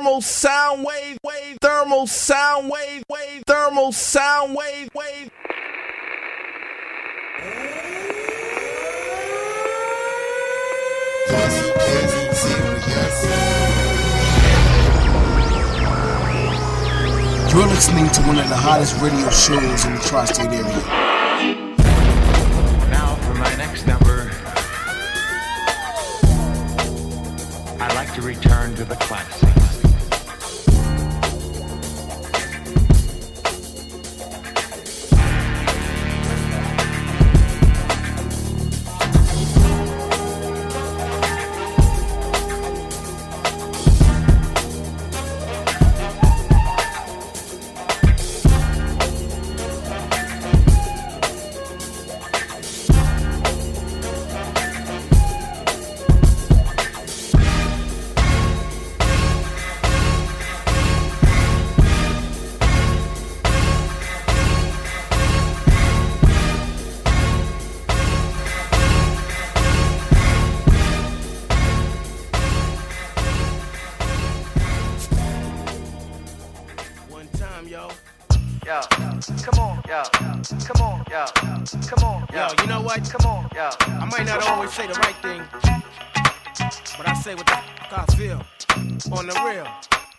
thermal sound wave, wave, thermal sound wave, wave, thermal sound wave, wave. You're listening to one of the hottest radio shows in the tri-state area. Now for my next number, I like to return to the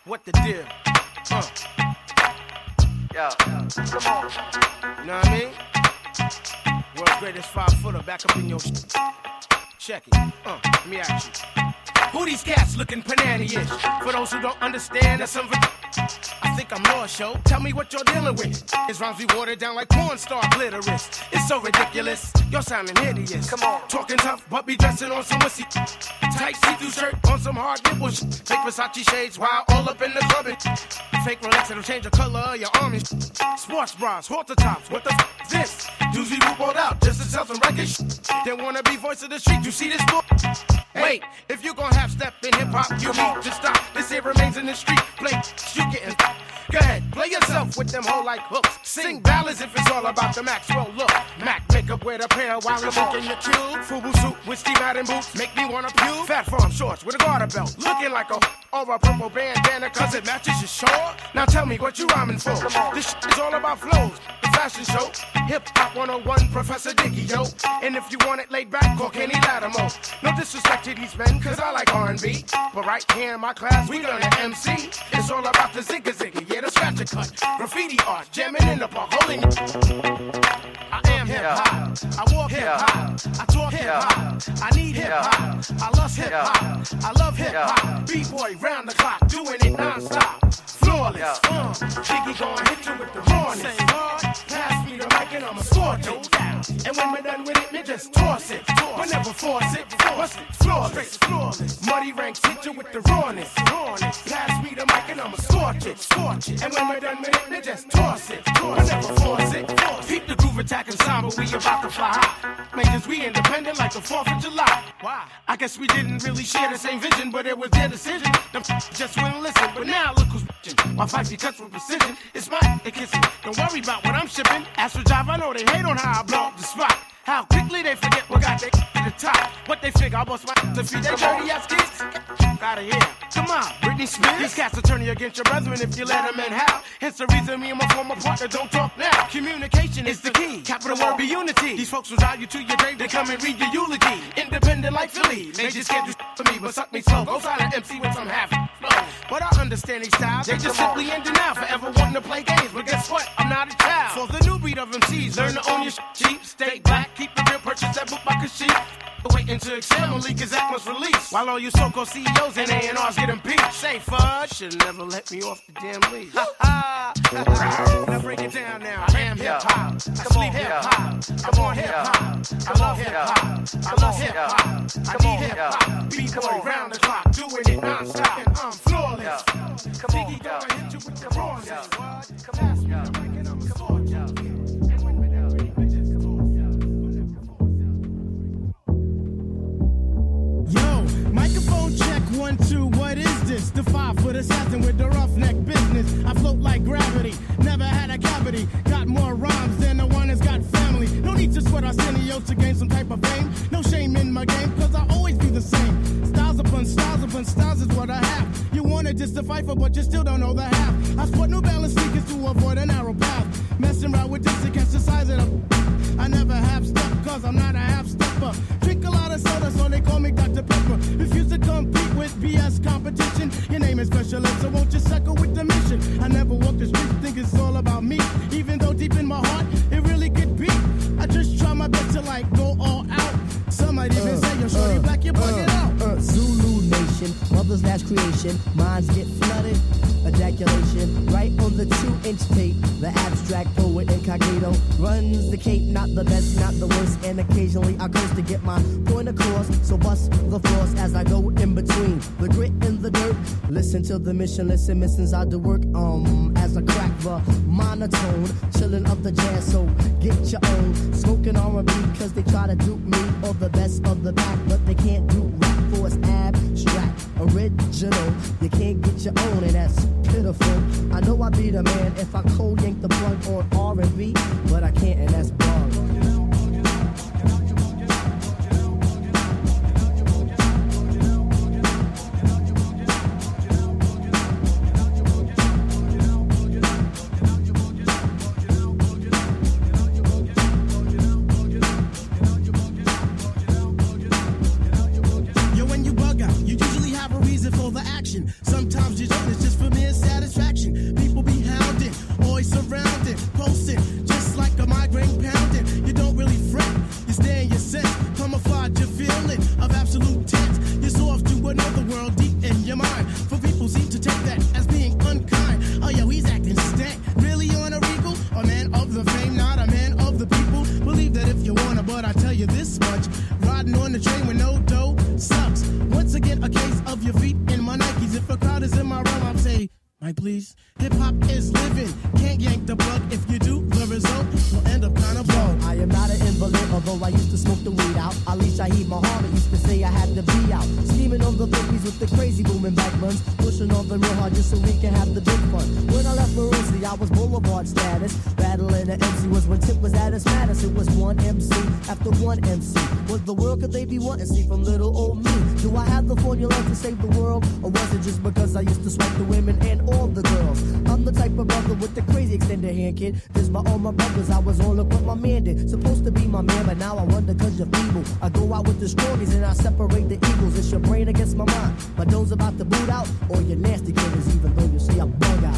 what the deal? Yo, come on, you know what I mean? World's greatest five footer back up in your sh- Check it. Uh, let me ask you. Who these cats looking banana-ish? For those who don't understand, that's some. Yo. Tell me what you're dealing with. His rhymes be watered down like porn star glitterous. It's so ridiculous. You're sounding hideous. Come on. Talking tough, but be dressing on some wussy. Tight see-through shirt on some hard nipple sh- Fake Versace shades while all up in the club. Fake Rolex that'll change the color of your arm. Sports bras, halter tops. What the f- is this? Doozy rolled out just to sell some record sh- They wanna be voice of the street. You see this book? Wait, if you gon' have step in hip hop, you need to stop. This here remains in the street. Play, you getting. Go ahead, play yourself with them whole like hooks. Sing ballads if it's all about the Maxwell look. Mac makeup with a pair while he's in your cube. Fubu suit with Steve Madden boots make me wanna puke. Phat Farm shorts with a garter belt, looking like a or a purple bandana cause it matches your short. Now tell me what you rhyming for. This shit is all about flows. Fashion show, hip hop 101, Professor Diggy, yo. And if you want it laid back, call Kenny Lattimore. No disrespect to these men, cause I like R&B. But right here in my class, we learn to MC. It's all about the zigga zigga, yeah, the scratch cut. Graffiti art, jamming in the park, holding I am hip hop. I walk hip hop. I talk hip hop. I need hip hop. I love hip hop. I love hip hop. B boy round the clock, doing it non-stop. Flawless. Uh, Biggie gon' hit you with the rawness. Hard, pass me the mic and I'ma scorch it. And when we're done with it, me just toss it. But never force it. Force it. Flawless. Flawless. Mutty Ranks hit you with the rawness. Pass me the mic and I'ma scorch it. Scorch it. And when we're done with it, me just toss it. But never force it. Keep the groove attacking sound, but we about to fly high. Makers, we independent like the 4th of July. Why? I guess we didn't really share the same vision, but it was their decision. Them just wouldn't listen, but now My Fifey cuts with precision. It's my they kissing. Don't worry about what I'm shipping. As for Jive, I know they hate on how I blow up the spot. How quickly they forget what got they to the top. What they figure, I bust my to feed their dirty ass kids. Out of here. Come on, Britney Spears. These cats will turn you against your brethren if you let them in. How? Hence the reason me and my former partner don't talk now. Communication is the key. Capital word be unity. These folks will drive you to your grave. They come and read your eulogy. Independent like Philly. Major can't do for me, but suck me slow. Go silent MC with some half flow. But I understand these styles. They just simply in denial. Forever wanting to play games. But guess what? I'm not a child. For the new breed of MCs, learn to own your shit cheap. Stay black. Keep the real purchase that book by sheep. Waiting to examine leak cause that was released. While all you so-called CEOs and A&Rs get impeached. Say fudge, should never let me off the damn leash. Now break it down now. I am hip hop. I sleep hip hop. I'm on hip hop. I love hip hop. I love hip hop. I need hip hop. B-boy round the clock, doing it mm-hmm. non-stop. And I'm flawless. Come on, gonna hit you with the Come on, rawness. Come on, Pass me yo. the mic and I'ma Come on, The five foot assassin with the roughneck business. I float like gravity, never had a cavity. Got more rhymes than the one that's got family. No need to sweat Arsenio to gain some type of fame. No shame in my game, cause I always be the same. Styles upon styles upon styles is what I have. You wanted just to fight for, but you still don't know the half. I sport New Balance sneakers to avoid a narrow path. Messing around with this catch the size of them. I never have step, cause I'm not a half stepper. Drink a lot of soda, so they call me Dr. Pepper. Compete with BS competition. Your name is special so won't you suckle with the mission? I never walk the street, think it's all about me. Even though deep in my heart, Mother's last creation, minds get flooded. Ejaculation, right on the two inch tape. The abstract poet incognito runs the cape, not the best, not the worst. And occasionally I curse to get my point across. So bust the floors as I go in between the grit and the dirt. Listen to the mission, listen, missions I do work. Um, as I crack the monotone, chilling up the jazz. So get your own smoking R&B, cause they try to dupe me or the best of the back, but they can't do rap for it's abstract, original. You can't get your own, and that's pitiful. I know I'd be the man if I cold yank the plug on R&B, but I can't, and that's wrong. Wanting? See from little old me. Do I have the formula to save the world? Or was it just because I used to swipe the women and all the girls? I'm the type of brother with the crazy extended hand, kid. This by all my brothers, I was all up what my man did. Supposed to be my man, but now I wonder cause you're feeble. I go out with the strongies and I separate the eagles. It's your brain against my mind. My nose about to boot out, or your nasty killers, even though you say I'm bug out.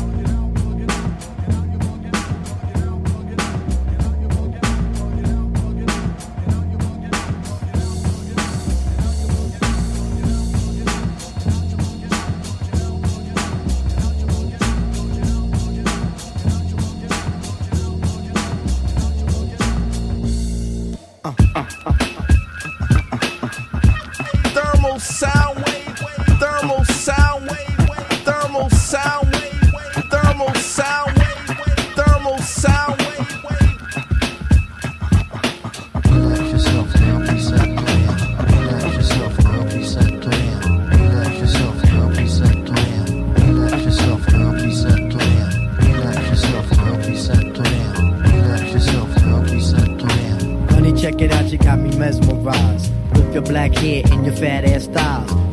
You got me mesmerized. With your black hair and your fat ass styles.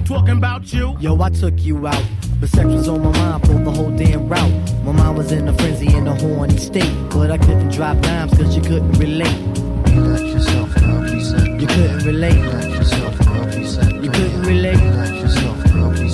Talking about you. Yo, I took you out. But sex was on my mind for the whole damn route. My mind was in a frenzy in a horny state. But I couldn't drop dimes cause you couldn't relate. Relax yourself now, be set You couldn't relate. Relax yourself now, be set You couldn't relate. Relax yourself now, be.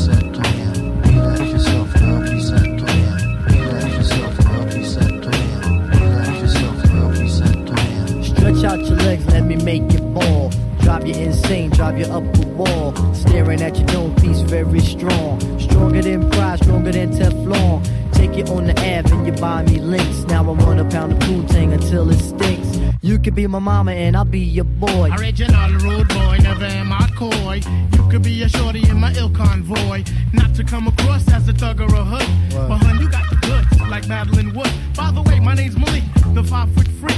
Relax yourself now, be set plan. Relax yourself now, be set plan. Relax yourself now, be set plan. Stretch out your legs, let me make you ball. Drive you insane, drive you up the wall. Staring at your own piece very strong. Stronger than pride, stronger than Teflon. Take it on the Ave and you buy me links. Now I want a pound of Poontang until it stinks. You could be my mama and I'll be your boy. Original rude boy, never am I coy. You could be a shorty in my ill convoy. Not to come across as a thug or a hood. What? But hun, you got the goods, like Madeline Wood. By the way, my name's Malik, the five foot freak.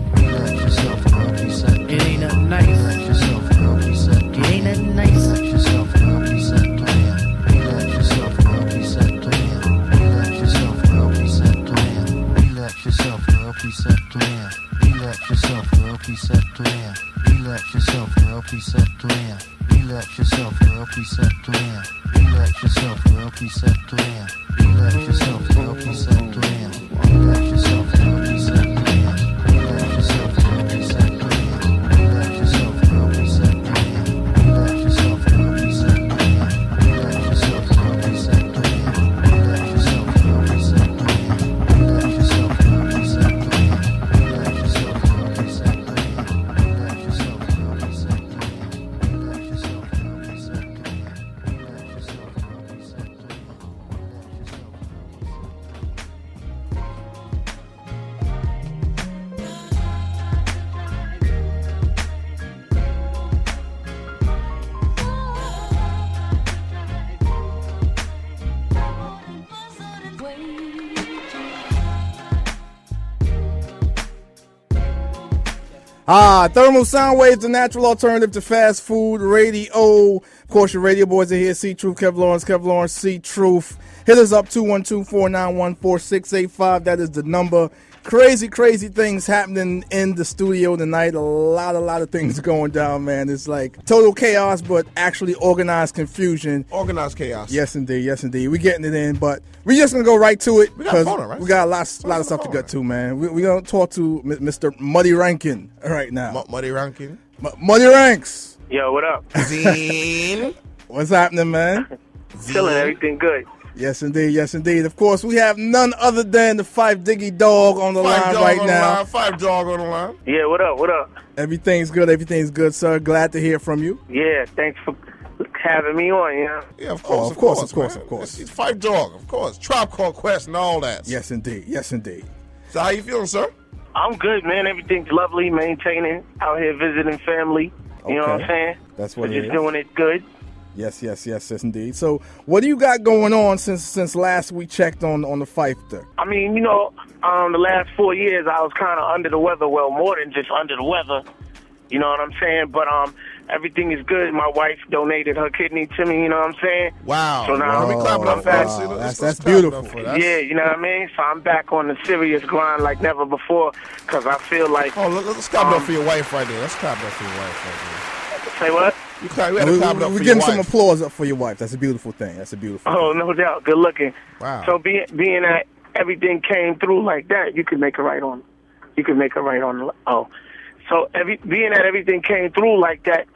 It ain't nothing nice. It ain't nothing nice. peace up to him. Relax yourself, girl, peace up to him. Relax yourself, girl, peace up to him. Relax yourself, girl, peace up to him. Relax yourself, girl, peace up to him. Relax yourself, girl, peace up to him. Relax Ah, Thermal Sound Waves, the natural alternative to fast food radio. Of course, your radio boys are here. C Truth, Kev Lawrence, Kev Lawrence, C Truth. Hit us up 212 491 4685. That is the number. Crazy, crazy things happening in the studio tonight. A lot, a lot of things going down, man. It's like total chaos, but actually organized confusion. Organized chaos. Yes, indeed. Yes, indeed. We're getting it in, but we're just gonna go right to it We got a 'cause phone, right? we got a lot, lot of stuff to get right? to, man. We, we're gonna talk to M- Mr. Mutty Rankin right now. M- Mutty Rankin. M- Mutty Ranks, Yo, what up? Zine. what's happening, man? Chilling, everything good. Yes, indeed. Yes, indeed. Of course, we have none other than the Five Diggy Dog on the Five line dog right on now. the line. Five dog on the line. Yeah, what up? What up? Everything's good. Everything's good, sir. Glad to hear from you. Yeah, thanks for having me on. You know, Yeah, of oh, course, Oh, of course, of course, man. of course. It's, it's Five dog, of course. Tribe Called Quest and all that. Yes, indeed. Yes, indeed. So how you feeling, sir? I'm good, man. Everything's lovely. Maintaining out here visiting family. You know what I'm saying? That's what We're it just is. doing it good. Yes, yes, yes, yes, indeed. So, what do you got going on since since last we checked on on the Fifer? I mean, you know, um, the last four years I was kind of under the weather. Well, more than just under the weather. You know what I'm saying? But um, everything is good. My wife donated her kidney to me. You know what I'm saying? Wow. So now- Let me clap it up for Wow. that. That's- that's clap it up beautiful. for that. Yeah, you know what I mean. So I'm back on the serious grind like never before because I feel like. Oh, let, let's clap it up Um, for your wife right there. Let's clap it up for your wife right there. Say what? There. You clap, we had to We, clap it up are for getting your some applause up for your wife. That's a beautiful thing. That's a beautiful. Oh, no doubt. Good looking. Wow. So being being that everything came through like that, you could make it right on. You could make it right on. Oh, so every being that everything came through like that,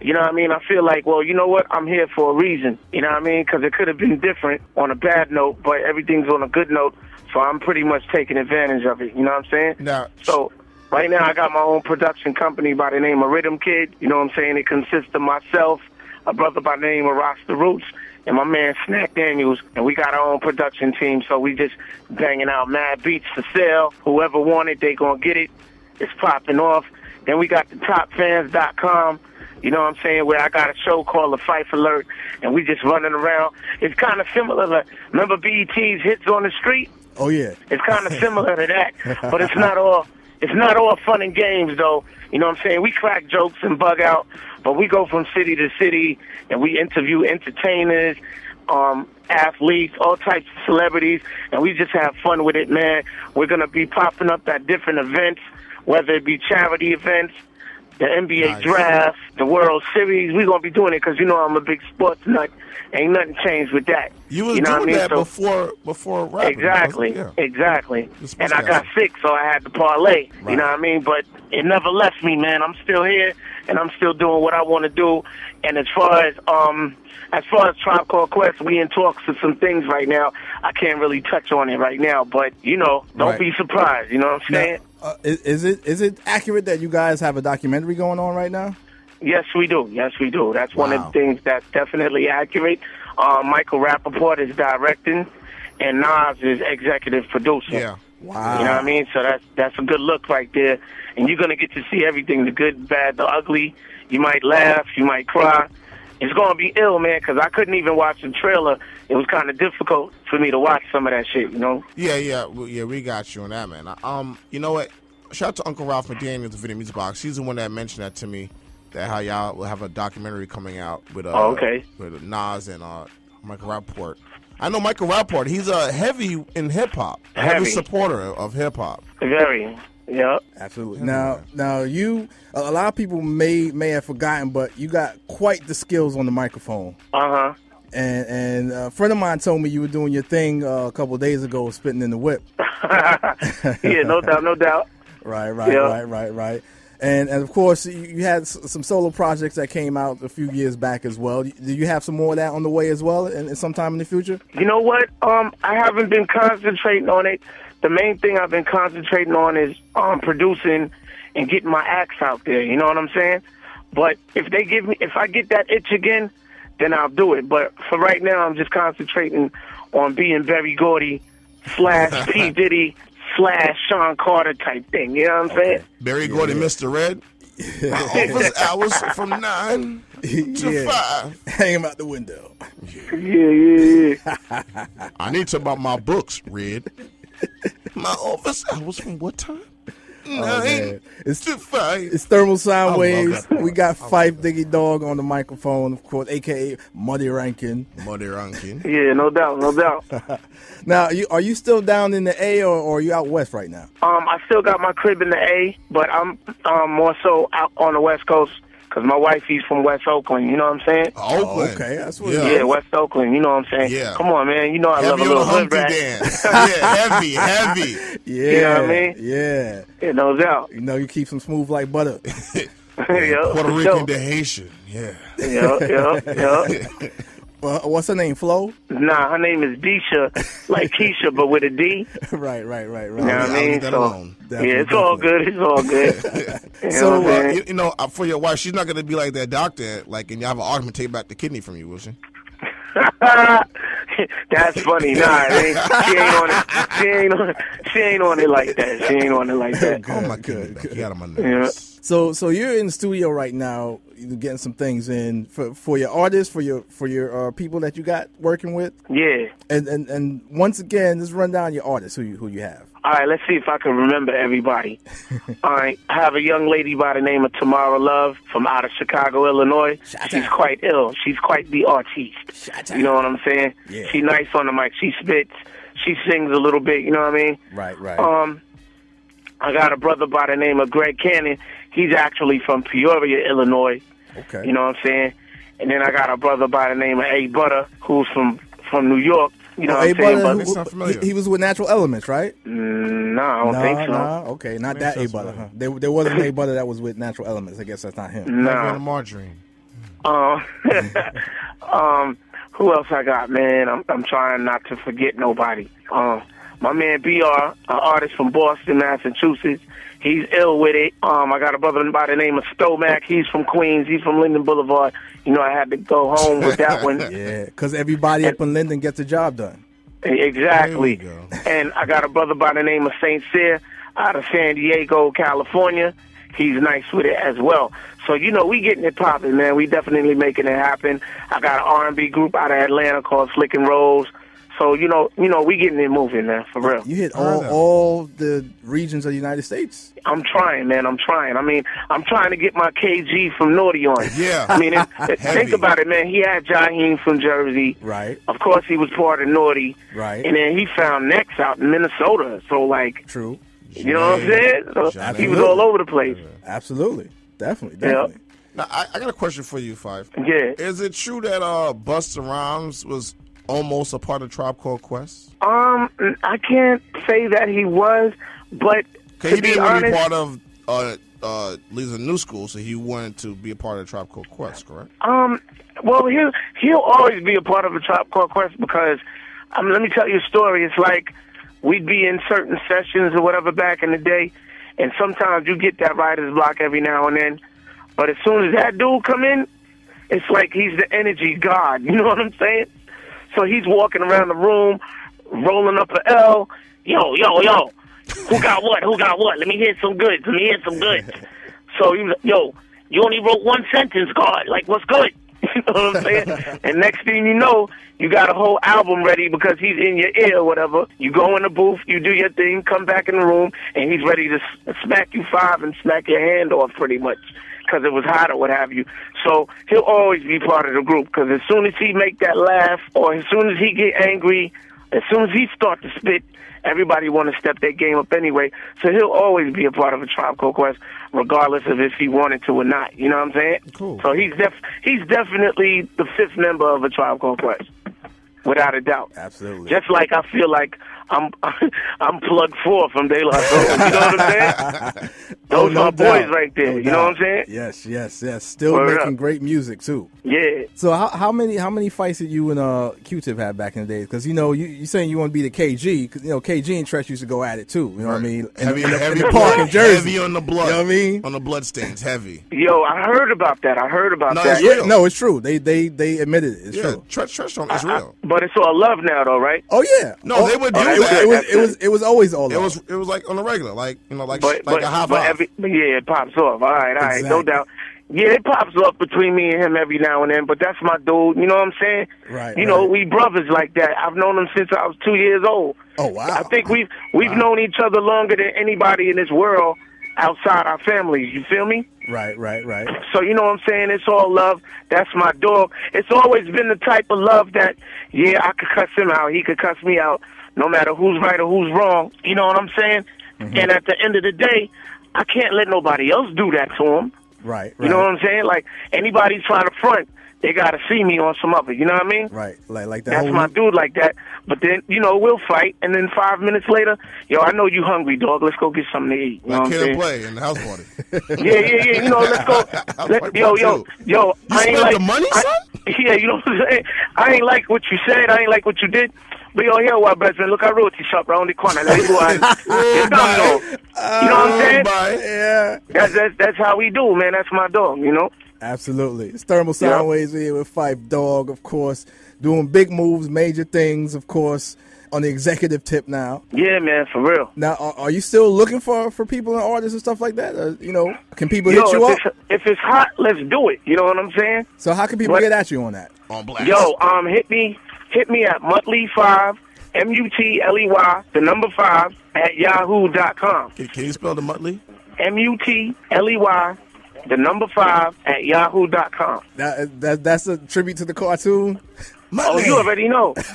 you know what I mean. I feel like, well, you know what? I'm here for a reason. You know what I mean? Because it could have been different on a bad note, but everything's on a good note. So I'm pretty much taking advantage of it. You know what I'm saying? Now, So right now I got my own production company by the name of Rhythm Kid. You know what I'm saying? It consists of myself, a brother by the name of Rasta Roots, and my man Snack Daniels. And we got our own production team, so we just banging out mad beats for sale. Whoever want it, they gonna get it. It's popping off. Then we got the topfans.com. You know what I'm saying? Where I got a show called The Phife Alert, and we just running around. It's kind of similar to, remember BET's Hits on the Street? Oh yeah. It's kind of similar to that, but it's not all. It's not all fun and games, though. You know what I'm saying? We crack jokes and bug out, but we go from city to city and we interview entertainers, um, athletes, all types of celebrities, and we just have fun with it, man. We're gonna be popping up at different events, whether it be charity events, the NBA Nice. draft, the World Series. We're gonna be doing it because you know I'm a big sports nut. Ain't nothing changed with that. You was know what I doing mean? that So- before before rapping. Exactly, Yeah. exactly. And I got sick, so I had to parlay. Right. You know what I mean? But it never left me, man. I'm still here, and I'm still doing what I want to do. And as far as um, as far as Tribe Called Quest, we in talks to some things right now. I can't really touch on it right now, but you know, don't Right. be surprised. You know what I'm Now, saying? uh, is, is it is it accurate that you guys have a documentary going on right now? Yes, we do. Yes, we do. That's one of the things that's definitely accurate. Uh, Michael Rapaport is directing, and Nas is executive producer. Yeah. Wow. You know what I mean? So that's that's a good look right there, and you're gonna get to see everything—the good, bad, the ugly. You might laugh, you might cry. It's gonna be ill, man, because I couldn't even watch the trailer. It was kind of difficult for me to watch some of that shit. You know? Yeah, yeah, yeah. We got you on that, man. Um, you know what? Shout out to Uncle Ralph McDaniel, the Video Music Box. He's the one that mentioned that to me. That how y'all will have a documentary coming out with uh, Oh, okay. with Nas and uh, Michael Rapaport. I know Michael Rapaport. He's a heavy in hip hop, heavy. Heavy. supporter of hip hop. Very. Yeah. Absolutely. Now, now you a a lot of people may may have forgotten, but you got quite the skills on the microphone. Uh huh. And and a friend of mine told me you were doing your thing uh, a couple of days ago, spitting in the whip. yeah, no doubt, no doubt. Right, right, Yeah. right, right, right. And and of course, you, you had some solo projects that came out a few years back as well. Do you have some more of that on the way as well, in, in sometime in the future? You know what? Um, I haven't been concentrating on it. The main thing I've been concentrating on is um producing and getting my acts out there. You know what I'm saying? But if they give me, if I get that itch again, then I'll do it. But for right now, I'm just concentrating on being Berry Gordy slash P Diddy slash Sean Carter type thing. You know what I'm saying? Berry Gordy, Mr. Red. My office hours from nine to Yeah. five. Hang him out the window. Yeah, yeah, yeah. I need to buy my books, Red. My office hours from what time? Nine Oh, man. It's to five. It's thermal sound waves. We got Phife Diggy Dog on the microphone, of course, aka Mutty Rankin. Mutty Rankin. yeah, no doubt, no doubt. Now, you, are you still down in the A or, or are you out west right now? Um, I still got my crib in the A, but I'm um, more so out on the West Coast because my wife he's from West Oakland. You know what I'm saying? Oh, Oakland. Oh, okay, that's what Yeah. Yeah, West Oakland. You know what I'm saying? Yeah. Come on, man. You know I love a little hood rat. dance. yeah, heavy, heavy. Yeah, know what I mean? Yeah. Yeah, no doubt. You know, you keep them smooth like butter. yeah, Puerto Rican sure. to Haitian. Yeah. Yeah, yeah, yeah. Uh, what's her name? Flo? Nah, her name is Disha, like Keisha, but with a D. right, right, right, right. You know what I'll I leave mean? that So, alone. yeah, it's all good. It's all good. You So, what I'm uh, you, you know, uh, for your wife, she's not going to be like that doctor, like, and you have an argument, take back the kidney from you, will she? That's funny. Nah, it ain't, she ain't on it. She ain't on. She ain't on it like that. She ain't on it like that. oh, my kidney back. You got on my nerves. So, so you're in the studio right now, getting some things in for for your artists, for your for your uh, people that you got working with, Yeah. and and and once again, just run down your artists who you who you have. All right, let's see if I can remember everybody. All right, I have a young lady by the name of Tamara Love from out of Chicago, Illinois. She's quite ill. She's quite the artiste. You know what I'm saying? Yeah. She's nice on the mic. She spits. She sings a little bit. You know what I mean? Right, right. Um, I got a brother by the name of Greg Cannon. He's actually from Peoria, Illinois. okay. You know what I'm saying? And then I got a brother by the name of A Butter, who's from from New York. You know Oh, what A I'm saying? Butter, who- he, he was with Natural Elements, right? Mm, no, I don't no, think so. no, okay, not that A Butter. Huh? There, there wasn't A Butter that was with Natural Elements. I guess that's not him. Heavy on the No. margarine. Um, um, who else I got, man? I'm I'm trying not to forget nobody. Um, my man Br, an artist from Boston, Massachusetts. He's ill with it. Um, I got a brother by the name of Stomac. He's from Queens. He's from Linden Boulevard. You know, I had to go home with that one. Yeah, because everybody up in Linden gets the job done. Exactly. There we go. And I got a brother by the name of Saint Cyr out of San Diego, California. He's nice with it as well. So you know, we getting it popping, man. We definitely making it happen. I got an R&B group out of Atlanta called Slick and Rolls. So you know, you know, we getting it moving, man, for real. You hit all all the regions of the United States. I'm trying, man. I'm trying. I mean, I'm trying to get my KG from Naughty on. Yeah. I mean, it, it- think about it, man. He had Jaheim from Jersey. Right. Of course, he was part of Naughty. Right. And then he found Next out in Minnesota. So, like, True. you know what I'm saying? So he was all over the place. Absolutely. Definitely. Yeah. Definitely. Now, I, I got a question for you, Five. Yeah. Is it true that uh, Busta Rhymes was almost a part of Tribe Called Quest? Um, I can't say that he was, but to he be didn't want to be part of uh, uh, Lisa New School, so he wanted to be a part of Tribe Called Quest, correct? Um, well, he'll he'll always be a part of a Tribe Called Quest because, um, let me tell you a story. It's like we'd be in certain sessions or whatever back in the day, and sometimes you get that writer's block every now and then. But as soon as that dude come in, it's like he's the energy god. You know what I'm saying? So he's walking around the room, rolling up an L. Yo, yo, yo. Who got what? Who got what? Let me hear some goods. Let me hear some goods. So he was, yo, you only wrote one sentence, God. Like, what's good? You know what I'm saying? and next thing you know, you got a whole album ready because he's in your ear or whatever. You go in the booth, you do your thing, come back in the room, and he's ready to smack you five and smack your hand off pretty much because it was hot or what have you. So he'll always be part of the group because as soon as he make that laugh or as soon as he get angry, as soon as he start to spit, everybody want to step their game up anyway. So he'll always be a part of a Tribe Called Quest, regardless of if he wanted to or not. You know what I'm saying? Cool. So he's def- he's definitely the fifth member of a Tribe Called Quest, without a doubt. Absolutely. Just like I feel like I'm I'm plug four from De La Soul. You know what I'm saying? Those Oh, no my boys right there. No you know what I'm saying? Yes, yes, yes. Still Word making up. great music too. Yeah. So how how many how many fights did you and uh Q-Tip have back in the day? Because you know you you saying you want to be the KG because you know KG and Treach used to go at it too. You know what I mean? In, heavy, in the, heavy, in the park in Jersey. heavy on the blood. You know what I mean? On the blood stains, heavy. Yo, I heard about that. I heard about No, that. it's Yeah, real. no, it's true. They they they admitted it. It's yeah, true. Treach Treach song is real. But it's all love now, though, right? Oh yeah. No, Oh, they would oh, do it, was- It was it was it was always all. It love. was it was like on the regular, like you know, like But like but, a high but five. every yeah, it pops off. All right, all right, no doubt. Yeah, it pops up between me and him every now and then. But that's my dude. You know what I'm saying? Right, You know, right. we brothers like that. I've known him since I was two years old. Oh wow. I think we've we've known each other longer than anybody in this world outside our families. You feel me? Right, right, right. So you know what I'm saying? It's all love. That's my dog. It's always been the type of love that, yeah, I could cuss him out. He could cuss me out, no matter who's right or who's wrong. You know what I'm saying? Mm-hmm. And at the end of the day, I can't let nobody else do that to him. Right, right. You know what I'm saying? Like anybody trying to front, they gotta see me on some other. You know what I mean? Right, like like that. That's whole my dude like that. But then, you know, we'll fight, and then five minutes later, yo, I know you hungry, dog. Let's go get something to eat. You know like what I'm kid saying? and play in the house party. Yeah, yeah, yeah. You know, let's go. I'll Let, fight yo, yo, yo. You I ain't like the money, I- son? Yeah, you know what I'm saying. I ain't like what you said. I ain't like what you did. But yo, here, what, brethren? Look, at wrote the shop around the corner. Let's go and it's done, though. You know what I'm saying? Bye. Yeah, That's, that's that's how we do, man. That's my dog. You know. absolutely. It's Thermal Yeah. Soundwaves here with Five Dog, of course, doing big moves, major things, of course, on the executive tip now. Yeah, man, for real. Now, are, are you still looking for for people and artists and stuff like that? Or, you know, can people Yo, hit you up? if it's, if it's hot, let's do it. You know what I'm saying? So how can people What- get at you on that? On blast. Yo, um, hit me, hit me at Mutley five, M U T L E Y, the number five at yahoo.com. Can, can you spell the Muttley? M U T L E Y, the number five at yahoo.com. That, uh, that that's a tribute to the cartoon. Oh, you already know. Dick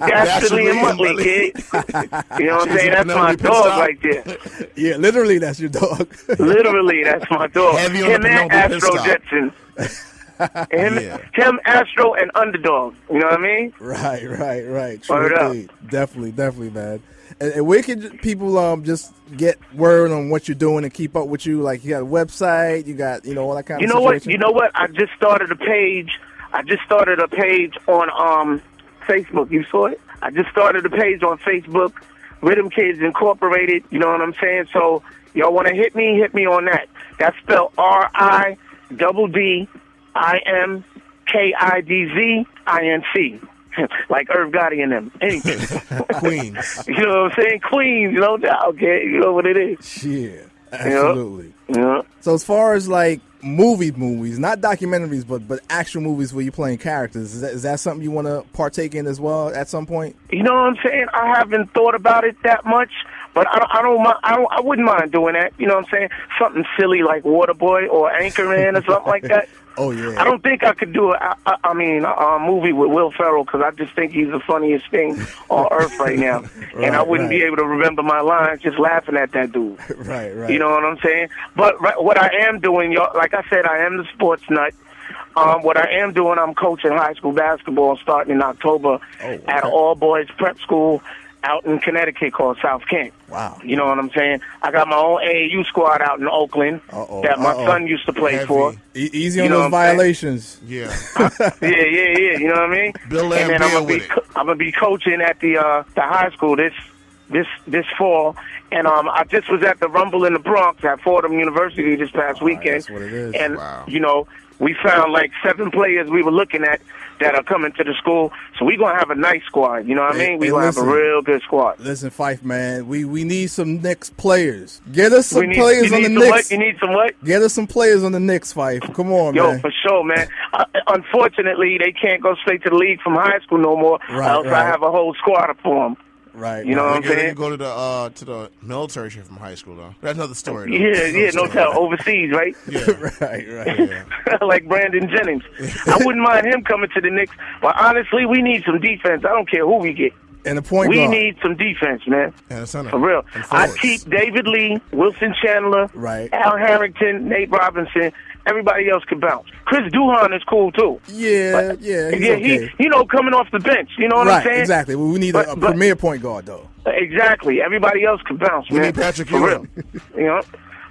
Dastardly and Muttley, kid. You know what I'm saying? That's my dog Stop. right there. Yeah, literally, that's your dog. Literally, that's my dog. Heavy on Him the and Astro Jetson. him, Yeah. him, Astro, and Underdog. You know what I mean? right, right, right. True. Definitely, definitely, man. And, and where can people um just get word on what you're doing and keep up with you? Like you got a website, you got you know all that kind You of. know what? You know what? I just started a page. I just started a page on um Facebook. You saw it? I just started a page on Facebook, Riddim Kidz Incorporated. You know what I'm saying? So y'all want to hit me? Hit me on that. That's spelled R I double D I M K I D Z I N C. Like Irv Gotti and them. Anything. Queens. you know what I'm saying? Queens, no doubt, okay? You know what it is. Yeah, absolutely. Yeah. So as far as like movie movies, not documentaries, but but actual movies where you're playing characters. Is that, is that something you want to partake in as well at some point? You know what I'm saying? I haven't thought about it that much, but I, don't- I don't, mi- I don't, I wouldn't mind doing that. You know what I'm saying? Something silly like Waterboy or Anchorman or something like that. Oh yeah. I don't think I could do a, I, I- I mean, a, a movie with Will Ferrell because I just think he's the funniest thing on earth right now, right, and I wouldn't be able to remember my lines just laughing at that dude. right, right. You know what I'm saying? But right, what I am doing, y'all, like I said, I am the sports nut. Um, what I am doing, I'm coaching high school basketball starting in October Oh, at all boys prep school out in Connecticut called South Kent. Wow. You know what I'm saying? I got my own AAU squad out in Oakland Uh-oh, that my uh-oh. son used to play Heavy. for. E- easy You on know those what saying? violations. Yeah. yeah, yeah, yeah. You know what I mean? Bill and then I'm gonna be co- I'm gonna be coaching at the uh, the high school this this this fall. And um, I just was at the Rumble in the Bronx at Fordham University this past weekend. that's what it is. And Wow. you know, we found like seven players we were looking at that are coming to the school. So we're gonna have a nice squad. You know what I mean? We're gonna have a real good squad. Listen, Phife, man, we we need some Knicks players. Get us some need, players on the Knicks. what? You need some what? Get us some players on the Knicks, Phife. Come on, man. Yo, man. for sure, man. Uh, unfortunately, they can't go straight to the league from high school no more. Right, else right. I have a whole squad for them. Right. You know right. what I'm They can saying? go to the uh, to the military shit from high school though. That's another story. Though. Yeah, Another yeah, no tell. Overseas, right? Yeah. right, right. like Brandon Jennings. I wouldn't mind him coming to the Knicks, but honestly, we need some defense. I don't care who we get. And the point we guard. need some defense, man. And a center. For real. And I keep David Lee, Wilson Chandler, Right. Al Harrington, Nate Robinson. Everybody else can bounce. Chris Duhon is cool too. yeah, yeah, he's yeah, okay. he, you know, coming off the bench. You know what right, I'm saying? exactly. Well, we need But- a, a but- premier point guard, though. Exactly. Everybody else can bounce, We man. need Patrick. Ewing. You know,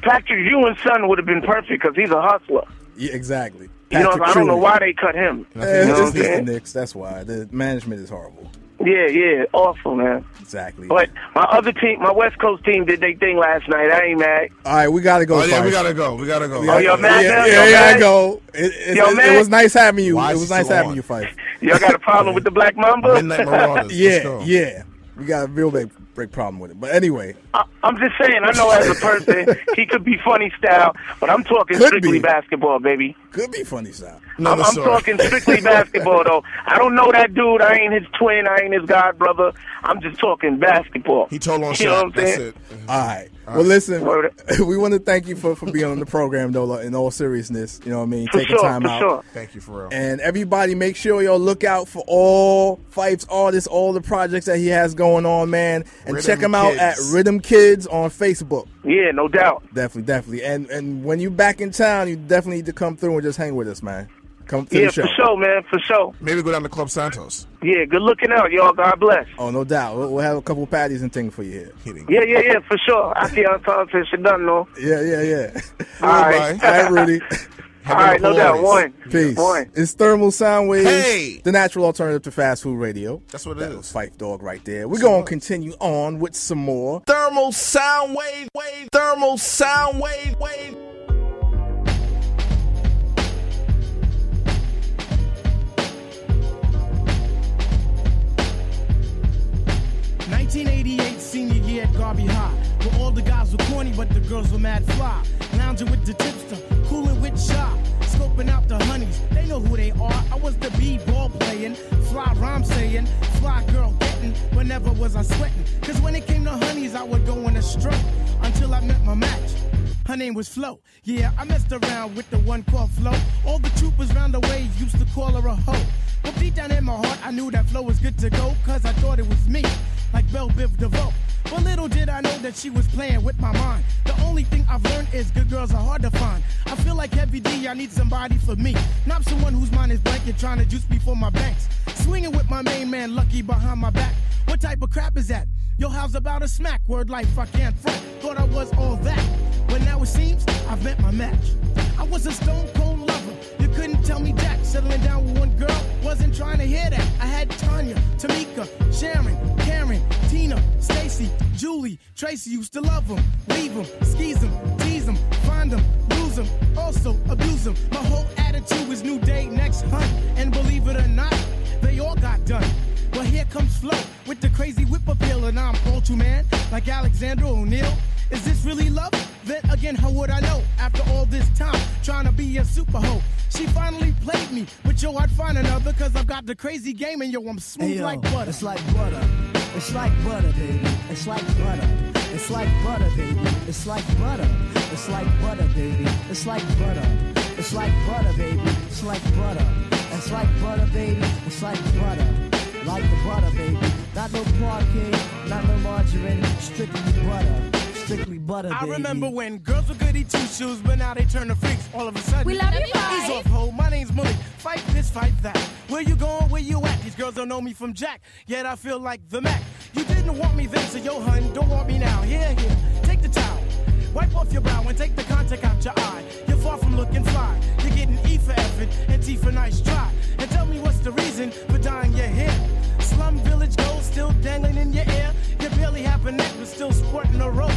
Patrick Ewing's son would have been perfect because he's a hustler. Yeah, exactly. You know, I don't know why they cut him. And I Eh, You know it's the? Knicks. That's why the management is horrible. Yeah, yeah, awful, man. Exactly. But my other team, my West Coast team, did their thing last night. I ain't mad. All right, we gotta go. Oh yeah, we gotta go. We gotta go. Oh, you're mad yeah, now? yeah, yeah, I go. It, it, Yo, it- it was nice having you. Why it is was nice having on? you, Phife. Y'all got a problem with the Black Mamba? Midnight Marauders. Yeah, yeah. We got a real big, big problem with it. But anyway, I, I'm just saying. I know as a person, he could be funny style, but I'm talking Could strictly be. basketball, baby. could be funny style. I'm, I'm talking strictly basketball, though. I don't know that dude. I ain't his twin. I ain't his god brother. I'm just talking basketball. He told on You know what. I'm That's saying? it. All right. Well, listen, Word. we want to thank you for, for being on the program, though, in all seriousness. You know what I mean? For Taking sure, time for out. sure. Thank you for real. And everybody, make sure y'all look out for all Phife's artists, all the projects that he has going on, man. And Rhythm check him out at Riddim Kidz on Facebook. Yeah, no doubt. Definitely, definitely. And and when you back in town, you definitely need to come through and just hang with us, man. Come to Yeah, the show. for sure, man, for sure. Maybe go down to Club Santos. Yeah, good looking out, y'all. God bless. Oh, no doubt. We'll, we'll have a couple patties and things for you here. Hitting. Yeah, yeah, yeah, for sure. I see how time shit done, though. Yeah, yeah, yeah. All right. Bye. All right, Rudy. All right, no doubt. One. Peace. One. It's Thermal Sound Waves, Hey! the natural alternative to fast food radio. That's what it That is. was Phife Dawg right there. We're going to continue on with some more. Thermal sound wave, wave, thermal sound wave, wave. 1988 senior year at Garvey High, where all the guys were corny but the girls were mad fly. Lounging with the tipster, cooling with shy, scoping out the honeys. They know who they are. I was the b-ball playing, fly rhyme saying, fly girl getting. But never was I sweating, cause when it came to honeys, I would go in a stroke until I met my match. Her name was Flo. Yeah, I messed around with the one called Flo. All the troopers round the way used to call her a hoe. But deep down in my heart, I knew that Flo was good to go, cause I thought it was me, like Bell Biv DeVoe. But little did I know that she was playing with my mind. The only thing I've learned is good girls are hard to find. I feel like Heavy D, I need somebody for me. Not someone whose mind is blanket trying to juice me for my banks. Swinging with my main man, Lucky, behind my back. What type of crap is that? Yo, how's about a smack? Word life, I can't front. Thought I was all that. But now it seems I've met my match. I was a stone cold lover. You couldn't tell me Jack. Settling down with one girl, wasn't trying to hear that. I had Tanya, Tamika, Sharon, Tracy used to love him, leave him, skeeze him, tease him, find him, lose him, also abuse him. My whole attitude was new day, next hunt. And believe it or not, they all got done. Well, here comes Flo with the crazy whip appeal, and I'm Ultra Man, like Alexander O'Neal. Is this really love? Then again, how would I know? After all this time, trying to be a super hoe. She finally played me, but yo, I'd find another, cause I've got the crazy game, and yo, I'm smooth Hey, yo, like butter. It's like butter. It's like butter, baby. It's like butter. It's like butter, baby. It's like butter. It's like butter, baby. It's like butter. It's like butter, baby. It's like butter. It's like butter, baby. It's like butter. Like the butter, baby. Not no parquet, not no margarine. Strictly butter. Strictly butter, I baby. remember when girls were goody two shoes, but now they turn to freaks all of a sudden. We love you, Ease bye. off, ho. My name's Malik. Fight this, fight that. Where you going? Where you at? These girls don't know me from Jack, yet I feel like the Mac. You didn't want me then, so yo, hun, don't want me now. Here, here, take the towel. Wipe off your brow and take the contact out your eye. You're far from looking fly. You're getting E for effort and T for nice try. And tell me what's the reason for dyeing your hair. Slum village gold still dangling in your ear. You barely have a neck, but still sporting a rope.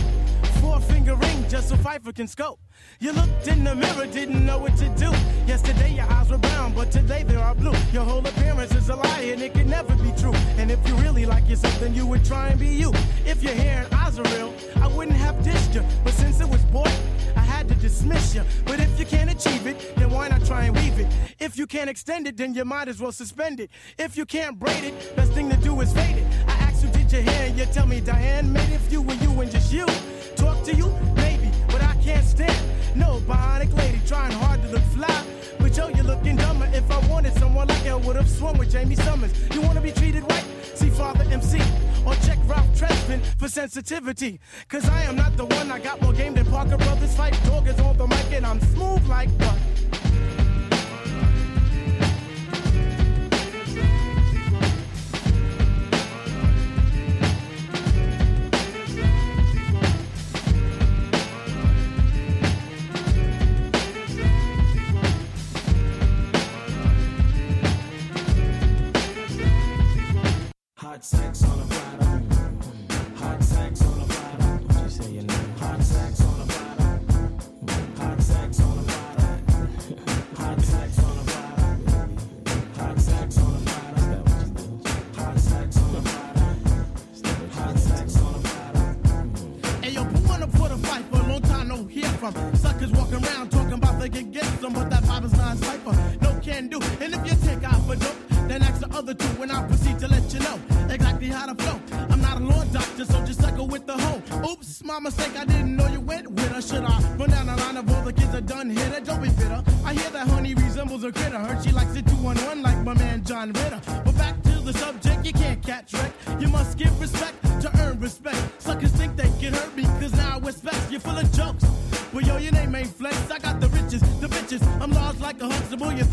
Four finger ring just so Pfeiffer can scope. You looked in the mirror, didn't know what to do. Yesterday your eyes were brown, but today they are blue. Your whole appearance is a lie and it can never be true. And if you really like yourself, then you would try and be you. If your hair and eyes are real, I wouldn't have dished you. But since it was boy, I had to dismiss you. But if you can't achieve it, then why not try and weave it? If you can't extend it, then you might as well suspend it. If you can't braid it, best thing to do is fade it. I asked you, did your hear? you tell me, Diane, made if you and you and just you. Talk to you, maybe, but I can't stand no bionic lady trying hard to look fly. But yo, you're looking dumber. If I wanted someone like I would have swum with Jaime Sommers. You wanna be treated right? See Father MC or check Ralph Tresvant for sensitivity. Cause I am not the one. I got more game than Parker Brothers. Phife Dawg is on the mic and I'm smooth like butter. The kids that done hit her? Don't be bitter. I hear that honey resembles a critter. Heard she likes it two on one like my man John Ritter. But back to the subject, you can't catch wreck. You must give respect to earn respect. Suckers think they can hurt me, cause now I respect you're full of jokes. Well, yo, your name ain't Flex. I got the riches, the bitches. I'm large like a Huxtable. You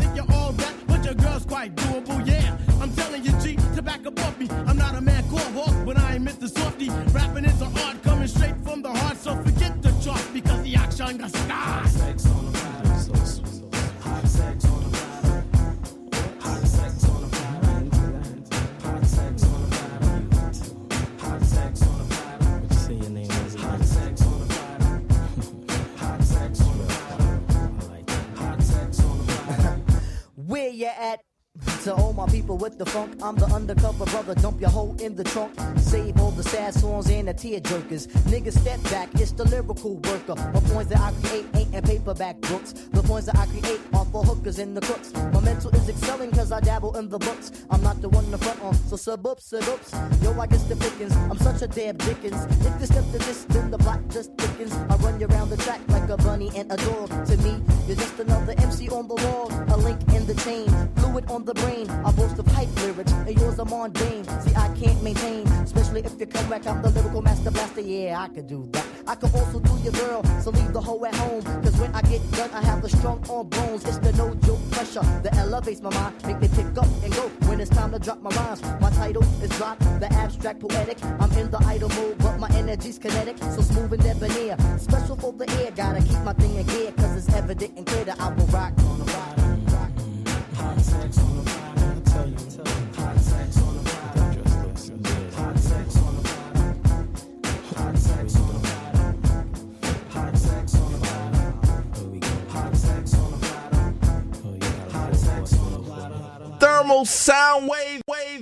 people with the funk, I'm the undercover brother. Dump your hoe in the trunk. Save all the sad songs and the tear jerkers. Niggas step back, it's the lyrical worker. The points that I create ain't in paperback books. The points that I create are for hookers and the crooks. My mental is excelling cause I dabble in the books. I'm not the one to front on, so sub up, sub ups. Yo, I guess the pickings. I'm such a damn Dickens. If you step to this, then the plot just thickens. I run you around the track like a bunny and a dog. To me, you're just another MC on the wall. A link in the chain, fluid on the brain. I boast of hype lyrics, and yours are mundane. See, I can't maintain, especially if you come back. I'm the lyrical master blaster. Yeah, I could do that. I could also do your girl, so leave the hoe at home. Cause when I get done, I have the strong arm bones. It's the no joke pressure that elevates my mind, make me pick up and go when it's time to drop my rhymes. My title is drop, the abstract poetic. I'm in the idle mode, but my energy's kinetic, so smooth and debonair. Special for the air, gotta keep my thing in gear, cause it's evident and clear that I will rock on the ride. Hot sex Thermal sound wave, wave.